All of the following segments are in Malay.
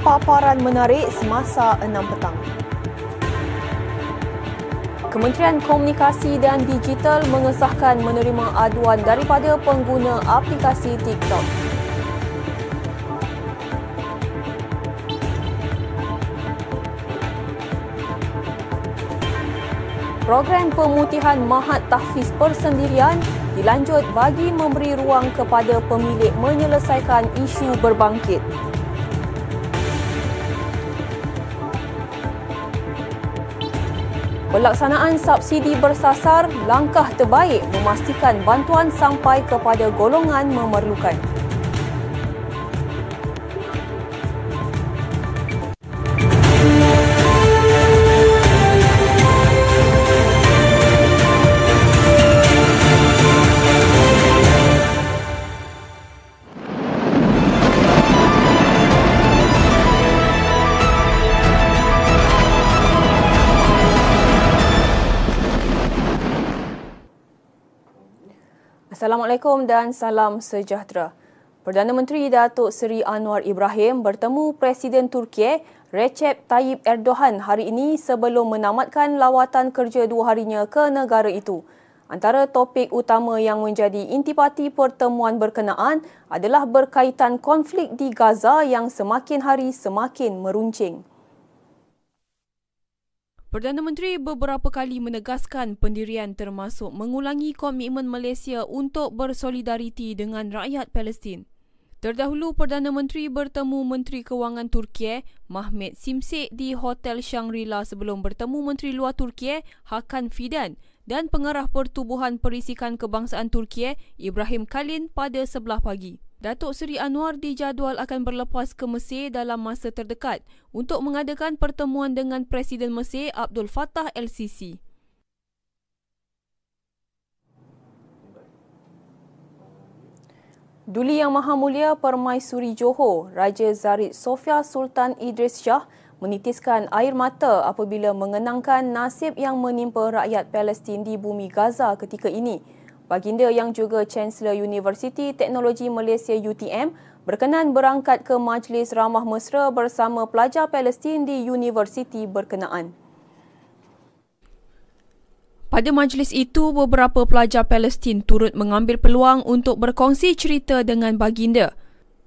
Paparan menarik semasa 6 petang. Kementerian Komunikasi dan Digital mengesahkan menerima aduan daripada pengguna aplikasi TikTok. Program pemutihan Mahat Tahfiz Persendirian dilanjut bagi memberi ruang kepada pemilik menyelesaikan isu berbangkit. Pelaksanaan subsidi bersasar langkah terbaik memastikan bantuan sampai kepada golongan memerlukan. Assalamualaikum dan salam sejahtera. Perdana Menteri Datuk Seri Anwar Ibrahim bertemu Presiden Turki Recep Tayyip Erdogan hari ini sebelum menamatkan lawatan kerja dua harinya ke negara itu. Antara topik utama yang menjadi intipati pertemuan berkenaan adalah berkaitan konflik di Gaza yang semakin hari semakin meruncing. Perdana Menteri beberapa kali menegaskan pendirian termasuk mengulangi komitmen Malaysia untuk bersolidariti dengan rakyat Palestin. Terdahulu Perdana Menteri bertemu Menteri Kewangan Turki Mahmet Simsek di Hotel Shangri-La sebelum bertemu Menteri Luar Turki Hakan Fidan dan Pengarah Pertubuhan Perisikan Kebangsaan Turki Ibrahim Kalin pada sebelah pagi. Datuk Seri Anwar dijadual akan berlepas ke Mesir dalam masa terdekat untuk mengadakan pertemuan dengan Presiden Mesir Abdul Fattah LCC. Duli Yang Maha Mulia Permaisuri Johor, Raja Zarid Sofia Sultan Idris Shah menitiskan air mata apabila mengenangkan nasib yang menimpa rakyat Palestin di bumi Gaza ketika ini. Baginda yang juga Chancellor Universiti Teknologi Malaysia UTM berkenan berangkat ke Majlis Ramah Mesra bersama pelajar Palestin di universiti berkenaan. Pada majlis itu, beberapa pelajar Palestin turut mengambil peluang untuk berkongsi cerita dengan baginda.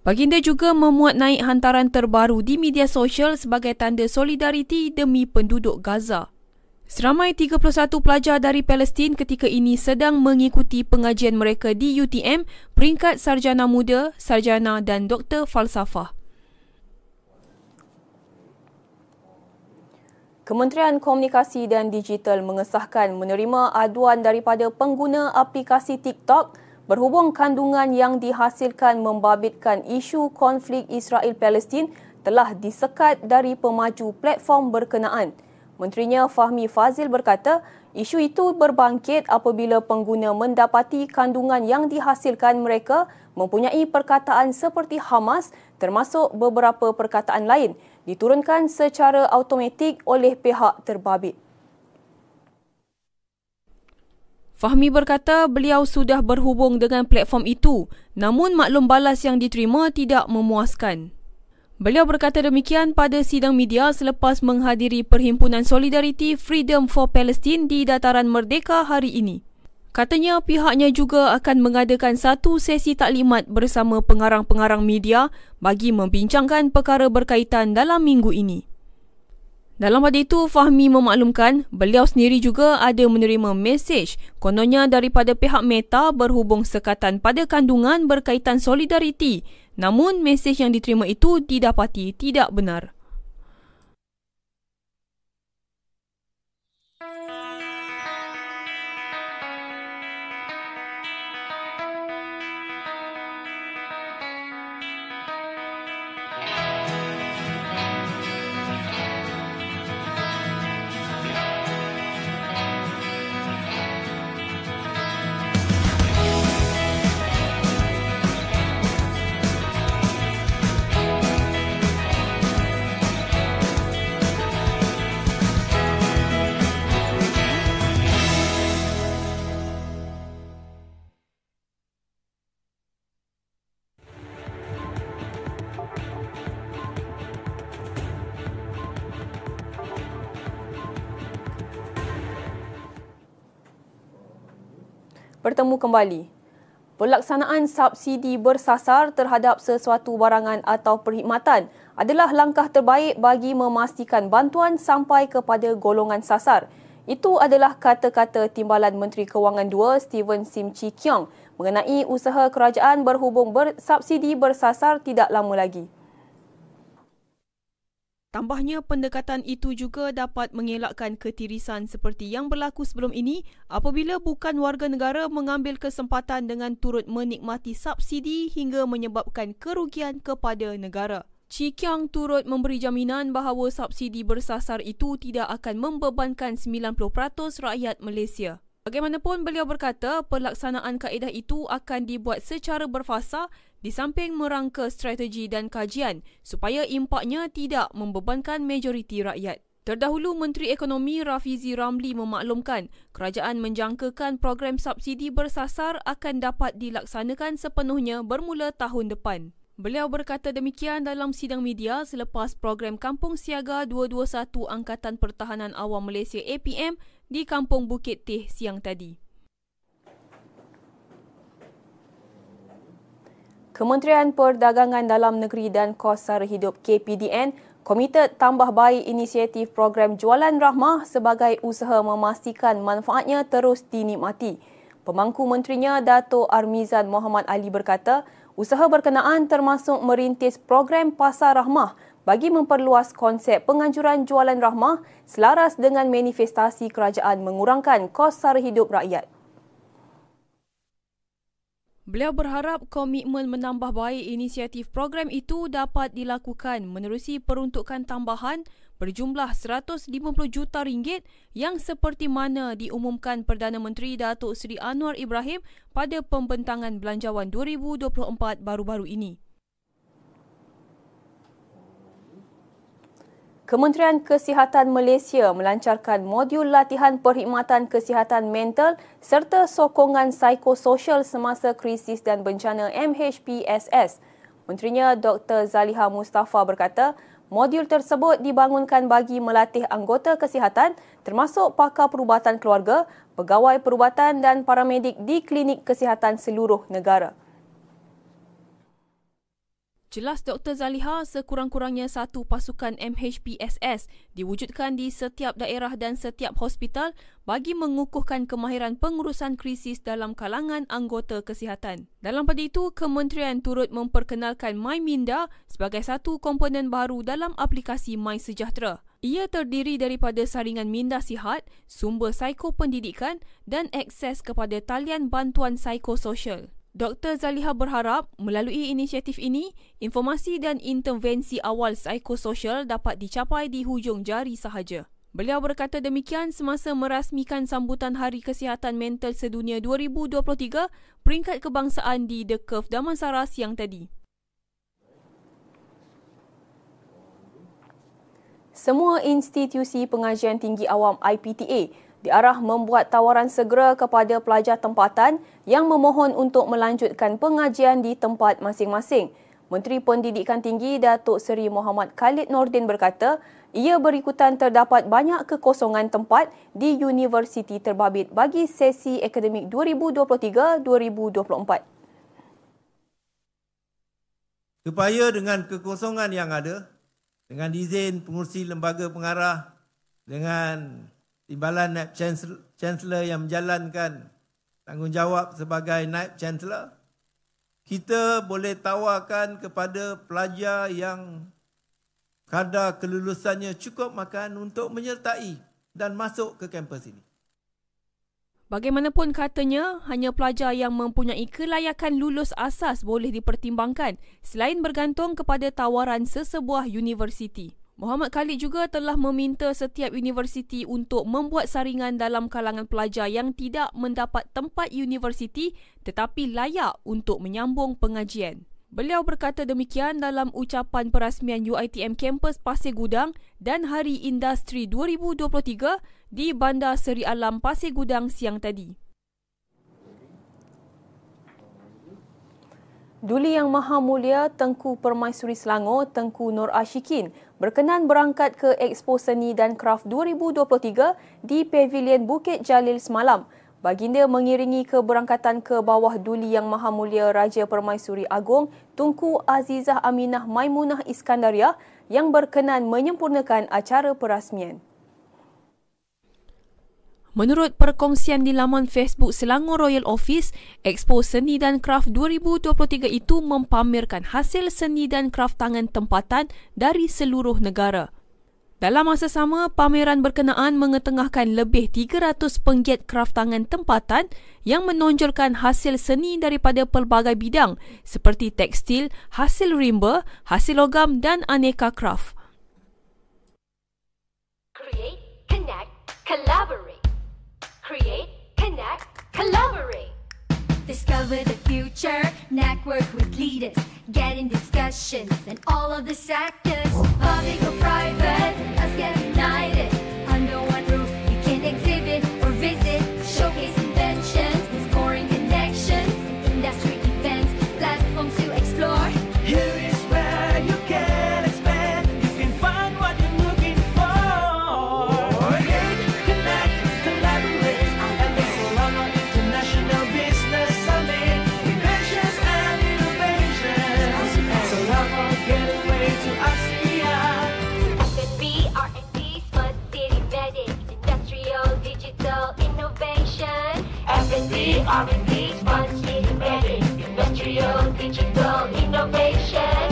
Baginda juga memuat naik hantaran terbaru di media sosial sebagai tanda solidariti demi penduduk Gaza. Seramai 31 pelajar dari Palestin ketika ini sedang mengikuti pengajian mereka di UTM peringkat sarjana muda, sarjana dan doktor falsafah. Kementerian Komunikasi dan Digital mengesahkan menerima aduan daripada pengguna aplikasi TikTok berhubung kandungan yang dihasilkan membabitkan isu konflik Israel-Palestin telah disekat dari pemaju platform berkenaan. Menterinya Fahmi Fazil berkata, isu itu berbangkit apabila pengguna mendapati kandungan yang dihasilkan mereka mempunyai perkataan seperti Hamas termasuk beberapa perkataan lain diturunkan secara automatik oleh pihak terbabit. Fahmi berkata beliau sudah berhubung dengan platform itu namun maklum balas yang diterima tidak memuaskan. Beliau berkata demikian pada sidang media selepas menghadiri Perhimpunan Solidariti Freedom for Palestine di Dataran Merdeka hari ini. Katanya pihaknya juga akan mengadakan satu sesi taklimat bersama pengarang-pengarang media bagi membincangkan perkara berkaitan dalam minggu ini. Dalam pada itu, Fahmi memaklumkan beliau sendiri juga ada menerima mesej kononnya daripada pihak Meta berhubung sekatan pada kandungan berkaitan solidariti Namun mesej yang diterima itu didapati tidak benar. Bertemu kembali. Pelaksanaan subsidi bersasar terhadap sesuatu barangan atau perkhidmatan adalah langkah terbaik bagi memastikan bantuan sampai kepada golongan sasar. Itu adalah kata-kata Timbalan Menteri Kewangan II Steven Sim Chi Kiong mengenai usaha kerajaan berhubung bersubsidi bersasar tidak lama lagi. Tambahnya, pendekatan itu juga dapat mengelakkan ketirisan seperti yang berlaku sebelum ini apabila bukan warga negara mengambil kesempatan dengan turut menikmati subsidi hingga menyebabkan kerugian kepada negara. Chi Kiang turut memberi jaminan bahawa subsidi bersasar itu tidak akan membebankan 90% rakyat Malaysia. Bagaimanapun beliau berkata pelaksanaan kaedah itu akan dibuat secara berfasa di samping merangka strategi dan kajian supaya impaknya tidak membebankan majoriti rakyat. Terdahulu Menteri Ekonomi Rafizi Ramli memaklumkan kerajaan menjangkakan program subsidi bersasar akan dapat dilaksanakan sepenuhnya bermula tahun depan. Beliau berkata demikian dalam sidang media selepas program Kampung Siaga 221 Angkatan Pertahanan Awam Malaysia APM di Kampung Bukit Teh siang tadi. Kementerian Perdagangan Dalam Negeri dan Kos Sara Hidup KPDN komited tambah baik inisiatif program Jualan Rahmah sebagai usaha memastikan manfaatnya terus dinikmati. Pemangku menterinya Dato' Armizan Muhammad Ali berkata, Usaha berkenaan termasuk merintis program Pasar Rahmah bagi memperluas konsep penganjuran jualan rahmah selaras dengan manifestasi kerajaan mengurangkan kos sara hidup rakyat. Beliau berharap komitmen menambah baik inisiatif program itu dapat dilakukan menerusi peruntukan tambahan berjumlah 150 juta ringgit yang seperti mana diumumkan Perdana Menteri Datuk Seri Anwar Ibrahim pada pembentangan belanjawan 2024 baru-baru ini. Kementerian Kesihatan Malaysia melancarkan modul latihan perkhidmatan kesihatan mental serta sokongan psikososial semasa krisis dan bencana MHPSS. Menterinya Dr. Zaliha Mustafa berkata, modul tersebut dibangunkan bagi melatih anggota kesihatan termasuk pakar perubatan keluarga, pegawai perubatan dan paramedik di klinik kesihatan seluruh negara. Jelas Dr. Zaliha sekurang-kurangnya satu pasukan MHPSS diwujudkan di setiap daerah dan setiap hospital bagi mengukuhkan kemahiran pengurusan krisis dalam kalangan anggota kesihatan. Dalam pada itu, kementerian turut memperkenalkan MyMinda sebagai satu komponen baru dalam aplikasi MySejahtera. Ia terdiri daripada saringan minda sihat, sumber psikopendidikan dan akses kepada talian bantuan psikososial. Dr. Zaliha berharap melalui inisiatif ini, informasi dan intervensi awal psikososial dapat dicapai di hujung jari sahaja. Beliau berkata demikian semasa merasmikan sambutan Hari Kesihatan Mental Sedunia 2023 peringkat kebangsaan di The Curve Damansara siang tadi. Semua institusi pengajian tinggi awam IPTA diarah membuat tawaran segera kepada pelajar tempatan yang memohon untuk melanjutkan pengajian di tempat masing-masing. Menteri Pendidikan Tinggi Datuk Seri Muhammad Khalid Nordin berkata, ia berikutan terdapat banyak kekosongan tempat di universiti terbabit bagi sesi akademik 2023-2024. Supaya dengan kekosongan yang ada, dengan izin pengurusi lembaga pengarah, dengan Timbalan Naib Chancellor yang menjalankan tanggungjawab sebagai Naib Chancellor, kita boleh tawarkan kepada pelajar yang kadar kelulusannya cukup makan untuk menyertai dan masuk ke kampus ini. Bagaimanapun katanya, hanya pelajar yang mempunyai kelayakan lulus asas boleh dipertimbangkan selain bergantung kepada tawaran sesebuah universiti. Muhammad Khalid juga telah meminta setiap universiti untuk membuat saringan dalam kalangan pelajar yang tidak mendapat tempat universiti tetapi layak untuk menyambung pengajian. Beliau berkata demikian dalam ucapan perasmian UITM Campus Pasir Gudang dan Hari Industri 2023 di Bandar Seri Alam Pasir Gudang siang tadi. Duli Yang Maha Mulia Tengku Permaisuri Selangor Tengku Nur Ashikin berkenan berangkat ke Expo Seni dan Kraf 2023 di Pavilion Bukit Jalil semalam baginda mengiringi keberangkatan ke bawah duli Yang Maha Mulia Raja Permaisuri Agong Tunku Azizah Aminah Maimunah Iskandariah yang berkenan menyempurnakan acara perasmian. Menurut perkongsian di laman Facebook Selangor Royal Office, Expo Seni dan Kraf 2023 itu mempamerkan hasil seni dan kraf tangan tempatan dari seluruh negara. Dalam masa sama, pameran berkenaan mengetengahkan lebih 300 penggiat kraf tangan tempatan yang menonjolkan hasil seni daripada pelbagai bidang seperti tekstil, hasil rimba, hasil logam dan aneka kraf. Create, connect, collaborate. Create, connect, collaborate. Discover the future, network with leaders, get in discussions and all of the sectors, public or private, R&D, smart city vetted, industrial, digital innovation.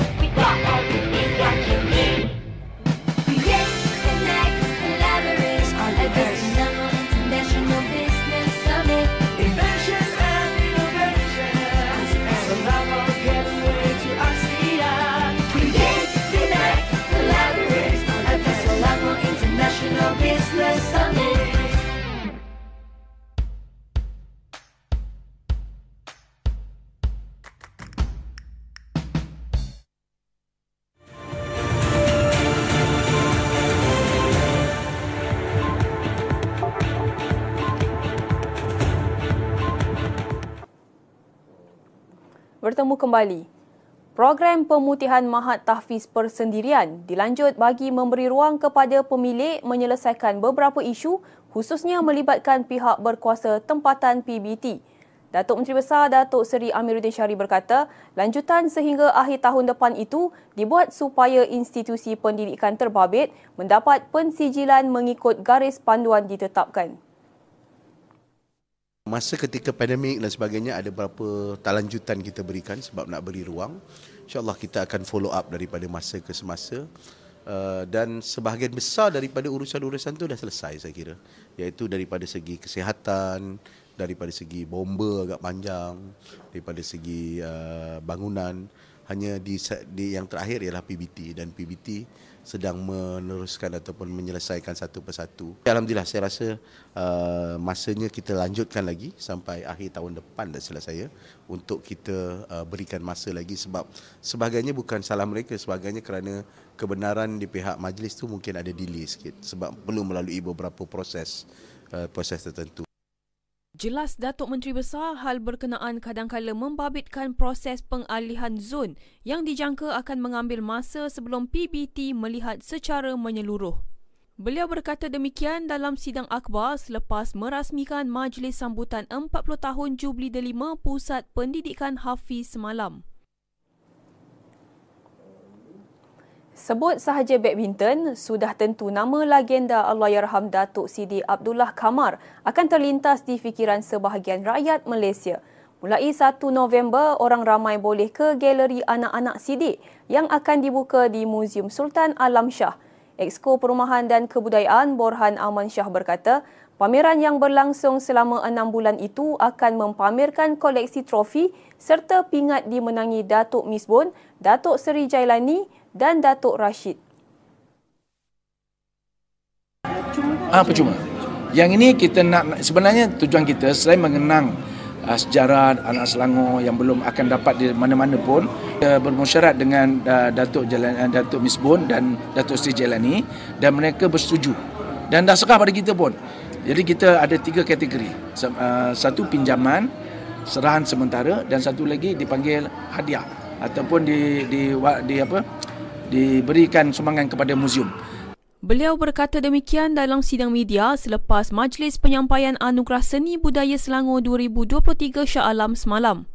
Bertemu kembali. Program pemutihan Mahat Tahfiz Persendirian dilanjut bagi memberi ruang kepada pemilik menyelesaikan beberapa isu khususnya melibatkan pihak berkuasa tempatan PBT. Datuk Menteri Besar Datuk Seri Amiruddin Syari berkata, lanjutan sehingga akhir tahun depan itu dibuat supaya institusi pendidikan terbabit mendapat pensijilan mengikut garis panduan ditetapkan. Masa ketika pandemik dan sebagainya ada beberapa talanjutan kita berikan sebab nak beri ruang. InsyaAllah kita akan follow up daripada masa ke semasa. Uh, dan sebahagian besar daripada urusan-urusan tu dah selesai saya kira. Iaitu daripada segi kesihatan, daripada segi bomba agak panjang, daripada segi uh, bangunan. Hanya di, di yang terakhir ialah PBT dan PBT sedang meneruskan ataupun menyelesaikan satu persatu. Alhamdulillah saya rasa uh, masanya kita lanjutkan lagi sampai akhir tahun depan dah silap saya untuk kita uh, berikan masa lagi sebab sebagainya bukan salah mereka sebagainya kerana kebenaran di pihak majlis tu mungkin ada delay sikit sebab perlu melalui beberapa proses uh, proses tertentu. Jelas Datuk Menteri Besar hal berkenaan kadangkala membabitkan proses pengalihan zon yang dijangka akan mengambil masa sebelum PBT melihat secara menyeluruh. Beliau berkata demikian dalam sidang akhbar selepas merasmikan majlis sambutan 40 tahun Jubli Delima Pusat Pendidikan Hafiz semalam. Sebut sahaja badminton, sudah tentu nama legenda Allahyarham Datuk Sidi Abdullah Kamar akan terlintas di fikiran sebahagian rakyat Malaysia. Mulai 1 November, orang ramai boleh ke galeri anak-anak Sidi yang akan dibuka di Muzium Sultan Alam Shah. Exko Perumahan dan Kebudayaan Borhan Aman Shah berkata, pameran yang berlangsung selama enam bulan itu akan mempamerkan koleksi trofi serta pingat dimenangi Datuk Misbun, Datuk Seri Jailani dan Datuk Rashid. Ah, percuma. Yang ini kita nak sebenarnya tujuan kita selain mengenang uh, sejarah anak Selangor yang belum akan dapat di mana-mana pun uh, bermusyarat dengan uh, Datuk Jalan uh, Datuk Misbun dan Datuk Sri Jelani dan mereka bersetuju dan dah serah pada kita pun. Jadi kita ada tiga kategori. Satu pinjaman, serahan sementara dan satu lagi dipanggil hadiah ataupun di di di apa? Diberikan sumbangan kepada muzium. Beliau berkata demikian dalam sidang media selepas Majlis Penyampaian Anugerah Seni Budaya Selangor 2023 Shah Alam semalam.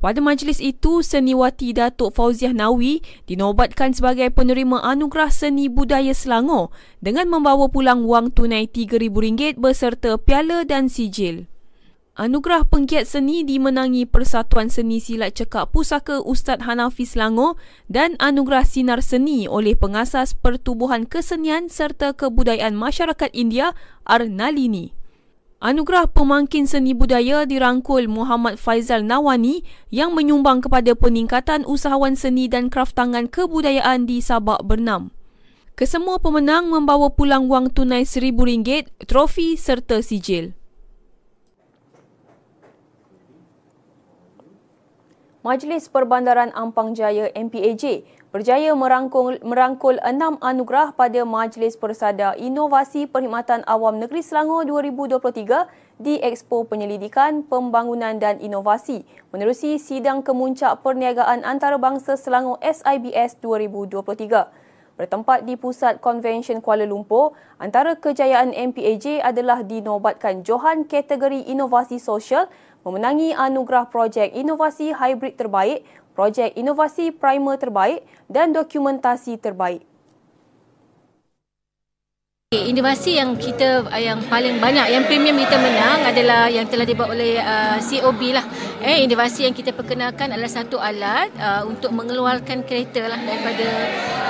Pada majlis itu, Seniwati Datuk Fauziah Nawi dinobatkan sebagai penerima Anugerah Seni Budaya Selangor dengan membawa pulang wang tunai RM3,000 beserta piala dan sijil. Anugerah Penggiat Seni dimenangi Persatuan Seni Silat Cekak Pusaka Ustaz Hanafi Selangor dan Anugerah Sinar Seni oleh Pengasas Pertubuhan Kesenian serta Kebudayaan Masyarakat India Arnalini. Anugerah Pemangkin Seni Budaya dirangkul Muhammad Faizal Nawani yang menyumbang kepada peningkatan usahawan seni dan kraftangan kebudayaan di Sabak Bernam. Kesemua pemenang membawa pulang wang tunai RM1,000, trofi serta sijil. Majlis Perbandaran Ampang Jaya MPAJ berjaya merangkul, merangkul enam anugerah pada Majlis Persada Inovasi Perkhidmatan Awam Negeri Selangor 2023 di Expo Penyelidikan, Pembangunan dan Inovasi menerusi sidang kemuncak perniagaan antarabangsa Selangor SIBS 2023. Bertempat di Pusat Convention Kuala Lumpur, antara kejayaan MPAJ adalah dinobatkan Johan kategori Inovasi Sosial memenangi anugerah projek inovasi hybrid terbaik, projek inovasi primer terbaik dan dokumentasi terbaik. Inovasi yang kita yang paling banyak yang premium kita menang adalah yang telah dibuat oleh uh, COB lah. Eh inovasi yang kita perkenalkan adalah satu alat uh, untuk mengeluarkan kereta lah daripada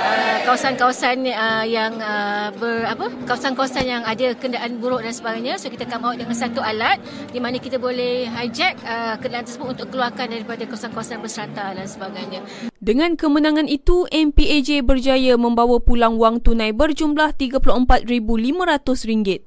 uh, kawasan-kawasan uh, yang uh, ber apa kawasan-kawasan yang ada kenderaan buruk dan sebagainya. So kita come out dengan satu alat di mana kita boleh hijack uh, kenderaan tersebut untuk keluarkan daripada kawasan-kawasan berserata dan sebagainya. Dengan kemenangan itu, MPAJ berjaya membawa pulang wang tunai berjumlah RM34,500.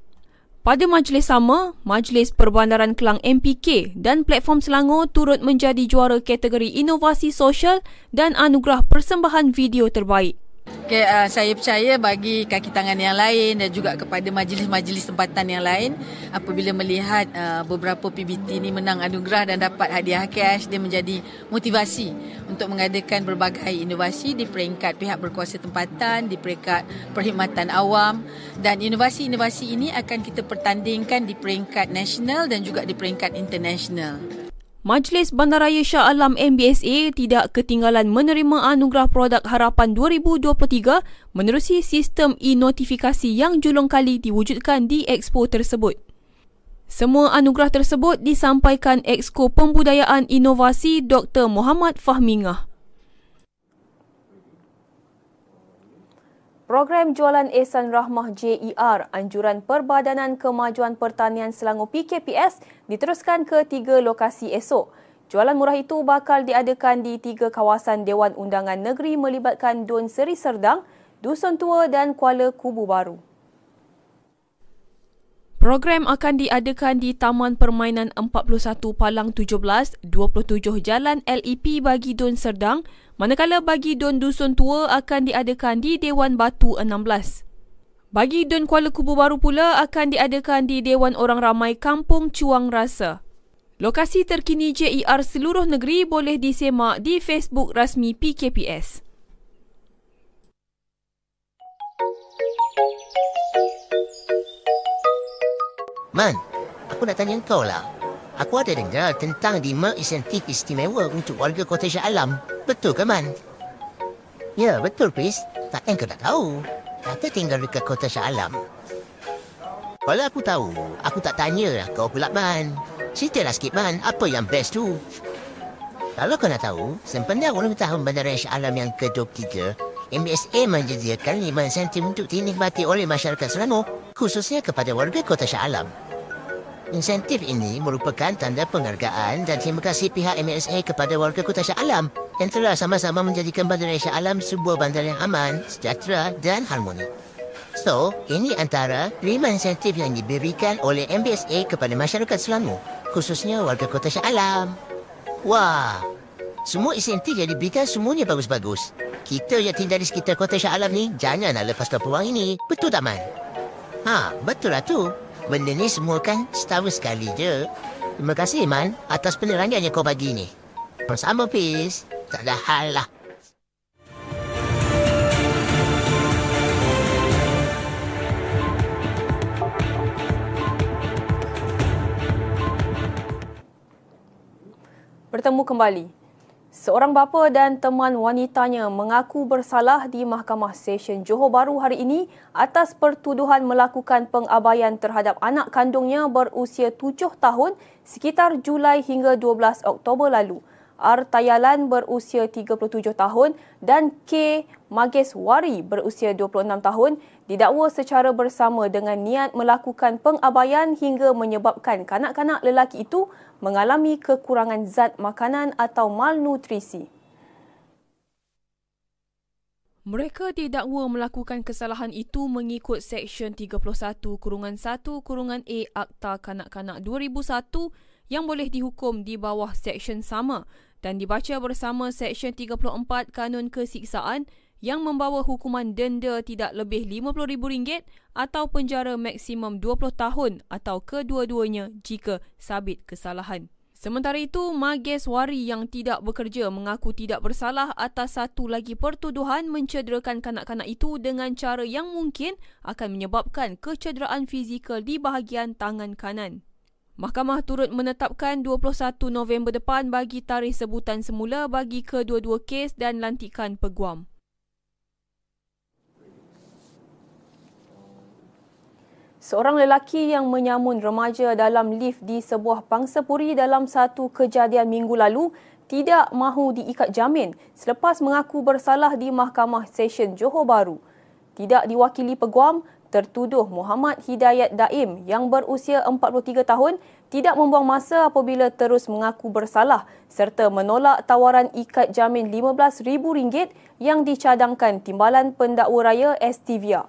Pada majlis sama, Majlis Perbandaran Kelang MPK dan Platform Selangor turut menjadi juara kategori inovasi sosial dan anugerah persembahan video terbaik. Okay, uh, saya percaya bagi kaki tangan yang lain dan juga kepada majlis-majlis tempatan yang lain apabila melihat uh, beberapa PBT ini menang anugerah dan dapat hadiah cash dia menjadi motivasi untuk mengadakan berbagai inovasi di peringkat pihak berkuasa tempatan di peringkat perkhidmatan awam dan inovasi-inovasi ini akan kita pertandingkan di peringkat nasional dan juga di peringkat international. Majlis Bandaraya Shah Alam MBSA tidak ketinggalan menerima anugerah produk harapan 2023 menerusi sistem e-notifikasi yang julung kali diwujudkan di expo tersebut. Semua anugerah tersebut disampaikan Exko Pembudayaan Inovasi Dr. Muhammad Fahmingah. Program Jualan Ehsan Rahmah JER Anjuran Perbadanan Kemajuan Pertanian Selangor PKPS diteruskan ke tiga lokasi esok. Jualan murah itu bakal diadakan di tiga kawasan Dewan Undangan Negeri melibatkan Dun Seri Serdang, Dusun Tua dan Kuala Kubu Baru. Program akan diadakan di Taman Permainan 41 Palang 17, 27 Jalan LEP bagi Dun Serdang, manakala bagi Dun Dusun Tua akan diadakan di Dewan Batu 16. Bagi Dun Kuala Kubu Baru pula akan diadakan di Dewan Orang Ramai Kampung Cuang Rasa. Lokasi terkini JER seluruh negeri boleh disemak di Facebook rasmi PKPS. Man, aku nak tanya kau lah. Aku ada dengar tentang lima insentif istimewa untuk warga Shah Alam. Betul ke, Man? Ya, betul, Chris. Takkan kau tak tahu. Kata tinggal dekat Shah Alam. Kalau aku tahu, aku tak tanya lah kau pula, Man. Ceritalah sikit, Man. Apa yang best tu? Kalau kau nak tahu, sempena ulang tahun Bandaraya Shah Alam yang ke-23, MBSA menyediakan lima insentif untuk dinikmati oleh masyarakat Selangor, khususnya kepada warga Kota Shah Alam. Insentif ini merupakan tanda penghargaan dan terima kasih pihak MSA kepada warga Kota Shah Alam yang telah sama-sama menjadikan Bandaraya Shah Alam sebuah bandar yang aman, sejahtera dan harmoni. So, ini antara lima insentif yang diberikan oleh MBSA kepada masyarakat Selangor, khususnya warga Kota Shah Alam. Wah, semua insentif yang diberikan semuanya bagus-bagus. Kita yang tinggal di sekitar Kota Shah Alam ni, jangan nak lepaskan peluang ini. Betul tak, Man? Ha, betul lah tu. Benda ni semua kan setara sekali je. Terima kasih, man atas penerangan yang kau bagi ni. Sama-sama, Fiz. Tak ada hal lah. Bertemu kembali. Seorang bapa dan teman wanitanya mengaku bersalah di Mahkamah Session Johor Bahru hari ini atas pertuduhan melakukan pengabaian terhadap anak kandungnya berusia 7 tahun sekitar Julai hingga 12 Oktober lalu. R. Tayalan berusia 37 tahun dan K. Mageswari berusia 26 tahun didakwa secara bersama dengan niat melakukan pengabaian hingga menyebabkan kanak-kanak lelaki itu mengalami kekurangan zat makanan atau malnutrisi. Mereka didakwa melakukan kesalahan itu mengikut Seksyen 31 kurungan 1 kurungan A Akta Kanak-Kanak 2001 yang boleh dihukum di bawah seksyen sama dan dibaca bersama Seksyen 34 Kanun Kesiksaan yang membawa hukuman denda tidak lebih RM50,000 atau penjara maksimum 20 tahun atau kedua-duanya jika sabit kesalahan. Sementara itu, Mageswari yang tidak bekerja mengaku tidak bersalah atas satu lagi pertuduhan mencederakan kanak-kanak itu dengan cara yang mungkin akan menyebabkan kecederaan fizikal di bahagian tangan kanan. Mahkamah turut menetapkan 21 November depan bagi tarikh sebutan semula bagi kedua-dua kes dan lantikan peguam. Seorang lelaki yang menyamun remaja dalam lift di sebuah pangsapuri dalam satu kejadian minggu lalu tidak mahu diikat jamin selepas mengaku bersalah di Mahkamah Session Johor Bahru. Tidak diwakili peguam, tertuduh Muhammad Hidayat Daim yang berusia 43 tahun tidak membuang masa apabila terus mengaku bersalah serta menolak tawaran ikat jamin RM15,000 yang dicadangkan Timbalan Pendakwa Raya Estivia.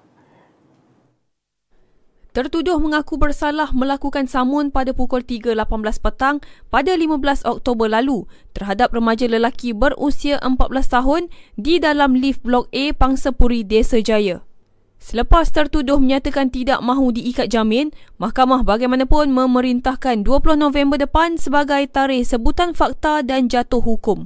Tertuduh mengaku bersalah melakukan samun pada pukul 3.18 petang pada 15 Oktober lalu terhadap remaja lelaki berusia 14 tahun di dalam lift Blok A Pangsapuri Desa Jaya. Selepas tertuduh menyatakan tidak mahu diikat jamin, mahkamah bagaimanapun memerintahkan 20 November depan sebagai tarikh sebutan fakta dan jatuh hukum.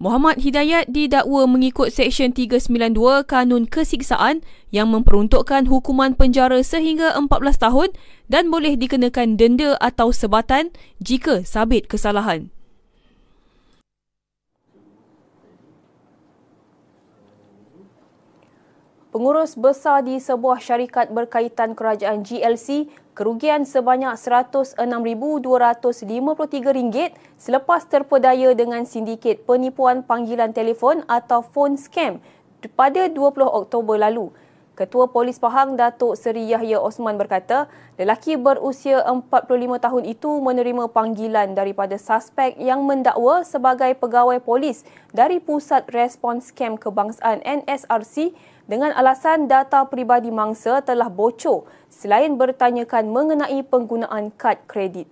Muhammad Hidayat didakwa mengikut Seksyen 392 Kanun Kesiksaan yang memperuntukkan hukuman penjara sehingga 14 tahun dan boleh dikenakan denda atau sebatan jika sabit kesalahan. Pengurus besar di sebuah syarikat berkaitan kerajaan GLC kerugian sebanyak RM106,253 selepas terpedaya dengan sindiket penipuan panggilan telefon atau phone scam pada 20 Oktober lalu. Ketua Polis Pahang Datuk Seri Yahya Osman berkata, lelaki berusia 45 tahun itu menerima panggilan daripada suspek yang mendakwa sebagai pegawai polis dari Pusat Respons Scam Kebangsaan NSRC dengan alasan data peribadi mangsa telah bocor selain bertanyakan mengenai penggunaan kad kredit.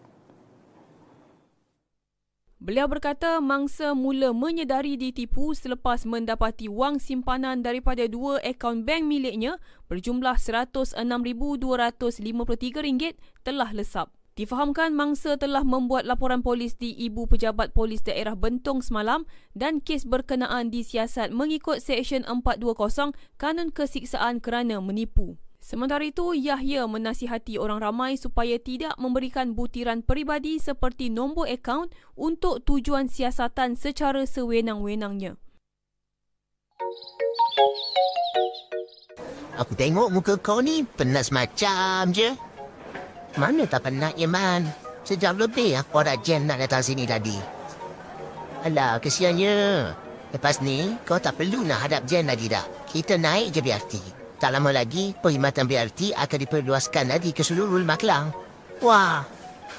Beliau berkata mangsa mula menyedari ditipu selepas mendapati wang simpanan daripada dua akaun bank miliknya berjumlah RM106,253 telah lesap. Difahamkan mangsa telah membuat laporan polis di Ibu Pejabat Polis Daerah Bentong semalam dan kes berkenaan disiasat mengikut Seksyen 420 Kanun Kesiksaan kerana menipu. Sementara itu, Yahya menasihati orang ramai supaya tidak memberikan butiran peribadi seperti nombor akaun untuk tujuan siasatan secara sewenang-wenangnya. Aku tengok muka kau ni penas macam je. Mana tak penat ya, Man? Sejam lebih aku ada jam nak datang sini tadi. Alah, kesiannya. Lepas ni, kau tak perlu nak hadap jam lagi dah. Kita naik je BRT. Tak lama lagi, perkhidmatan BRT akan diperluaskan lagi ke seluruh Maklang. Wah,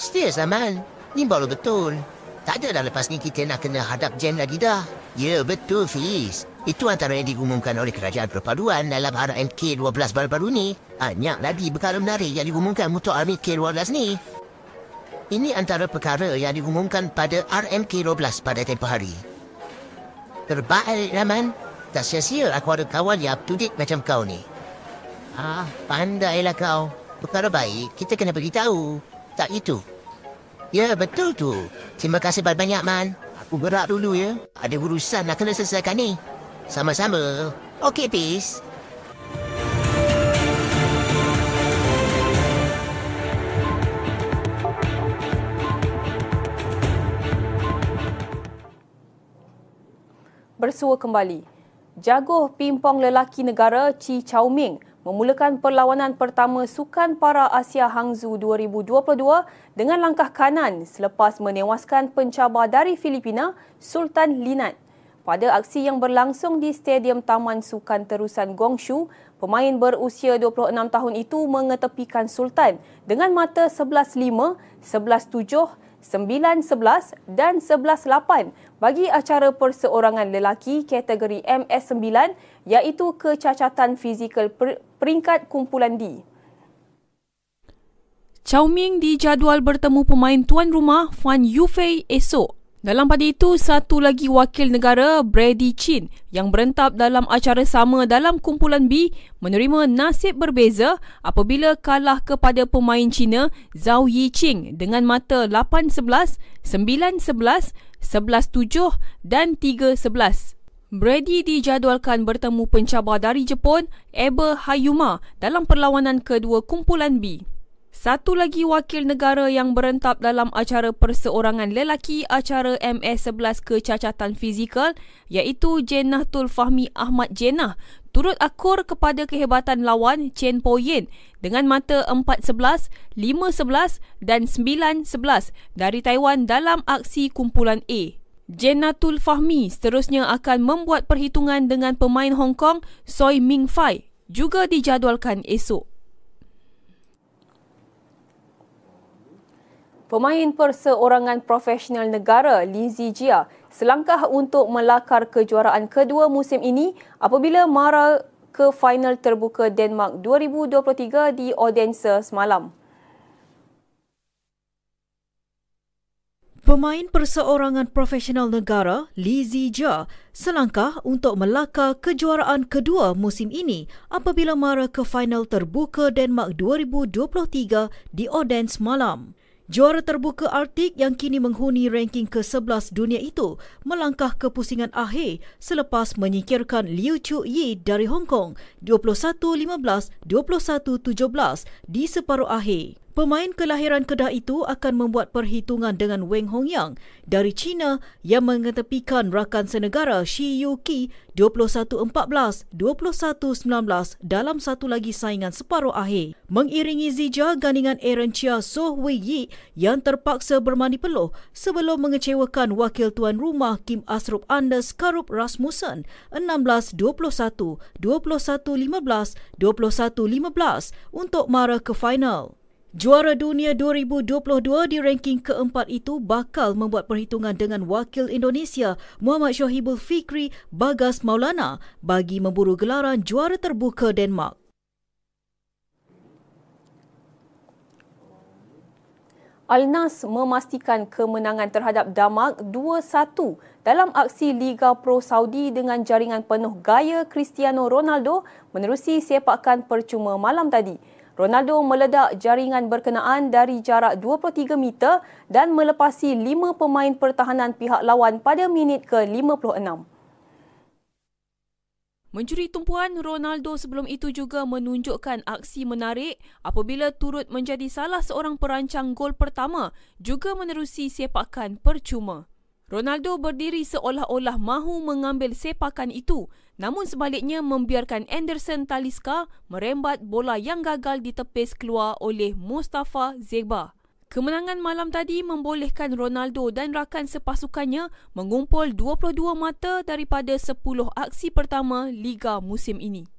setia zaman. Ni baru betul. Tak ada dah lepas ni kita nak kena hadap jam lagi dah. Ya, betul Fiz. Itu antara yang diumumkan oleh Kerajaan Perpaduan dalam RMK 12 baru-baru ni. Banyak lagi perkara menarik yang diumumkan untuk RMK 12 ni. Ini antara perkara yang diumumkan pada RMK 12 pada tempoh hari. Terbaik, Rahman. Tak sia-sia aku ada kawan yang up to date macam kau ni. Ah, pandailah kau. Perkara baik, kita kena beritahu. Tak itu? Ya, betul tu. Terima kasih banyak-banyak, Man. Aku gerak dulu, ya. Ada urusan nak kena selesaikan ni. Sama-sama. Okey, peace. Bersua kembali. Jaguh pimpong lelaki negara Chi Chao Ming memulakan perlawanan pertama Sukan Para Asia Hangzhou 2022 dengan langkah kanan selepas menewaskan pencabar dari Filipina, Sultan Linat. Pada aksi yang berlangsung di Stadium Taman Sukan Terusan Gongshu, pemain berusia 26 tahun itu mengetepikan Sultan dengan mata 11-5, 11-7, 9-11 dan 11-8 bagi acara perseorangan lelaki kategori MS9 iaitu kecacatan fizikal per- peringkat kumpulan D. Chao Ming dijadual bertemu pemain tuan rumah Fan Yufei esok. Dalam pada itu, satu lagi wakil negara, Brady Chin, yang berentap dalam acara sama dalam kumpulan B, menerima nasib berbeza apabila kalah kepada pemain Cina, Zhao Yiqing dengan mata 8-11, 9-11, 11-7 dan 3-11. Brady dijadualkan bertemu pencabar dari Jepun, Eber Hayuma, dalam perlawanan kedua kumpulan B. Satu lagi wakil negara yang berentap dalam acara perseorangan lelaki acara MS11 kecacatan fizikal iaitu Jennatul Fahmi Ahmad Jennah turut akur kepada kehebatan lawan Chen Po Yin dengan mata 4-11, 5-11 dan 9-11 dari Taiwan dalam aksi kumpulan A. Jennatul Fahmi seterusnya akan membuat perhitungan dengan pemain Hong Kong Soi Ming Fai juga dijadualkan esok. Pemain perseorangan profesional negara Lizzie Jia selangkah untuk melakar kejuaraan kedua musim ini apabila mara ke final terbuka Denmark 2023 di Odense semalam. Pemain perseorangan profesional negara Lizzie Jia selangkah untuk melakar kejuaraan kedua musim ini apabila mara ke final terbuka Denmark 2023 di Odense malam. Juara terbuka Arctic yang kini menghuni ranking ke-11 dunia itu melangkah ke pusingan akhir selepas menyingkirkan Liu Chu Yi dari Hong Kong 21-15, 21-17 di separuh akhir. Pemain kelahiran Kedah itu akan membuat perhitungan dengan Weng Hong Yang dari China yang mengetepikan rakan senegara Shi Yu Qi 21-14, 21-19 dalam satu lagi saingan separuh akhir. Mengiringi Zija gandingan Aaron Chia So Wei Yi yang terpaksa bermandi peluh sebelum mengecewakan wakil tuan rumah Kim Asrup Anders Karup Rasmussen 16-21, 21-15, 21-15 untuk mara ke final. Juara dunia 2022 di ranking keempat itu bakal membuat perhitungan dengan wakil Indonesia Muhammad Syahibul Fikri Bagas Maulana bagi memburu gelaran juara terbuka Denmark. Al-Nas memastikan kemenangan terhadap Damak 2-1 dalam aksi Liga Pro Saudi dengan jaringan penuh gaya Cristiano Ronaldo menerusi sepakan percuma malam tadi. Ronaldo meledak jaringan berkenaan dari jarak 23 meter dan melepasi lima pemain pertahanan pihak lawan pada minit ke-56. Mencuri tumpuan, Ronaldo sebelum itu juga menunjukkan aksi menarik apabila turut menjadi salah seorang perancang gol pertama juga menerusi sepakan percuma. Ronaldo berdiri seolah-olah mahu mengambil sepakan itu namun sebaliknya membiarkan Anderson Taliska merembat bola yang gagal ditepis keluar oleh Mustafa Zeba. Kemenangan malam tadi membolehkan Ronaldo dan rakan sepasukannya mengumpul 22 mata daripada 10 aksi pertama Liga musim ini.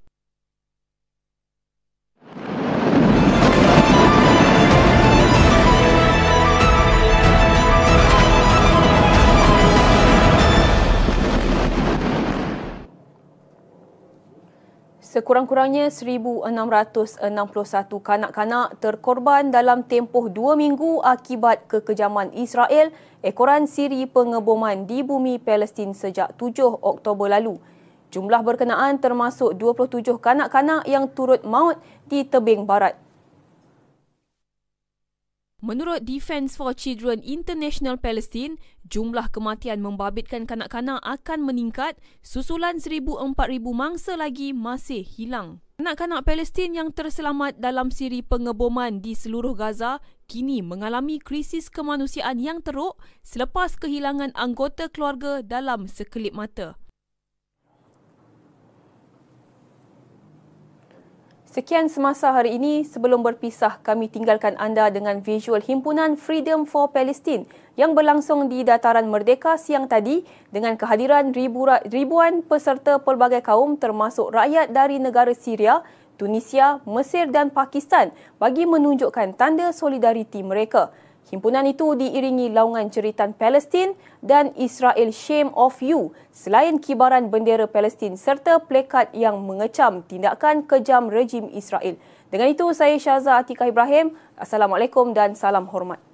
Sekurang-kurangnya 1,661 kanak-kanak terkorban dalam tempoh dua minggu akibat kekejaman Israel ekoran siri pengeboman di bumi Palestin sejak 7 Oktober lalu. Jumlah berkenaan termasuk 27 kanak-kanak yang turut maut di tebing barat. Menurut Defence for Children International Palestine, jumlah kematian membabitkan kanak-kanak akan meningkat susulan 1,000-4,000 mangsa lagi masih hilang. Kanak-kanak Palestin yang terselamat dalam siri pengeboman di seluruh Gaza kini mengalami krisis kemanusiaan yang teruk selepas kehilangan anggota keluarga dalam sekelip mata. Sekian semasa hari ini. Sebelum berpisah, kami tinggalkan anda dengan visual himpunan Freedom for Palestine yang berlangsung di Dataran Merdeka siang tadi dengan kehadiran ribu, ribuan peserta pelbagai kaum termasuk rakyat dari negara Syria, Tunisia, Mesir dan Pakistan bagi menunjukkan tanda solidariti mereka. Himpunan itu diiringi laungan jeritan Palestin dan Israel Shame of You selain kibaran bendera Palestin serta plekat yang mengecam tindakan kejam rejim Israel. Dengan itu saya Syaza Atikah Ibrahim. Assalamualaikum dan salam hormat.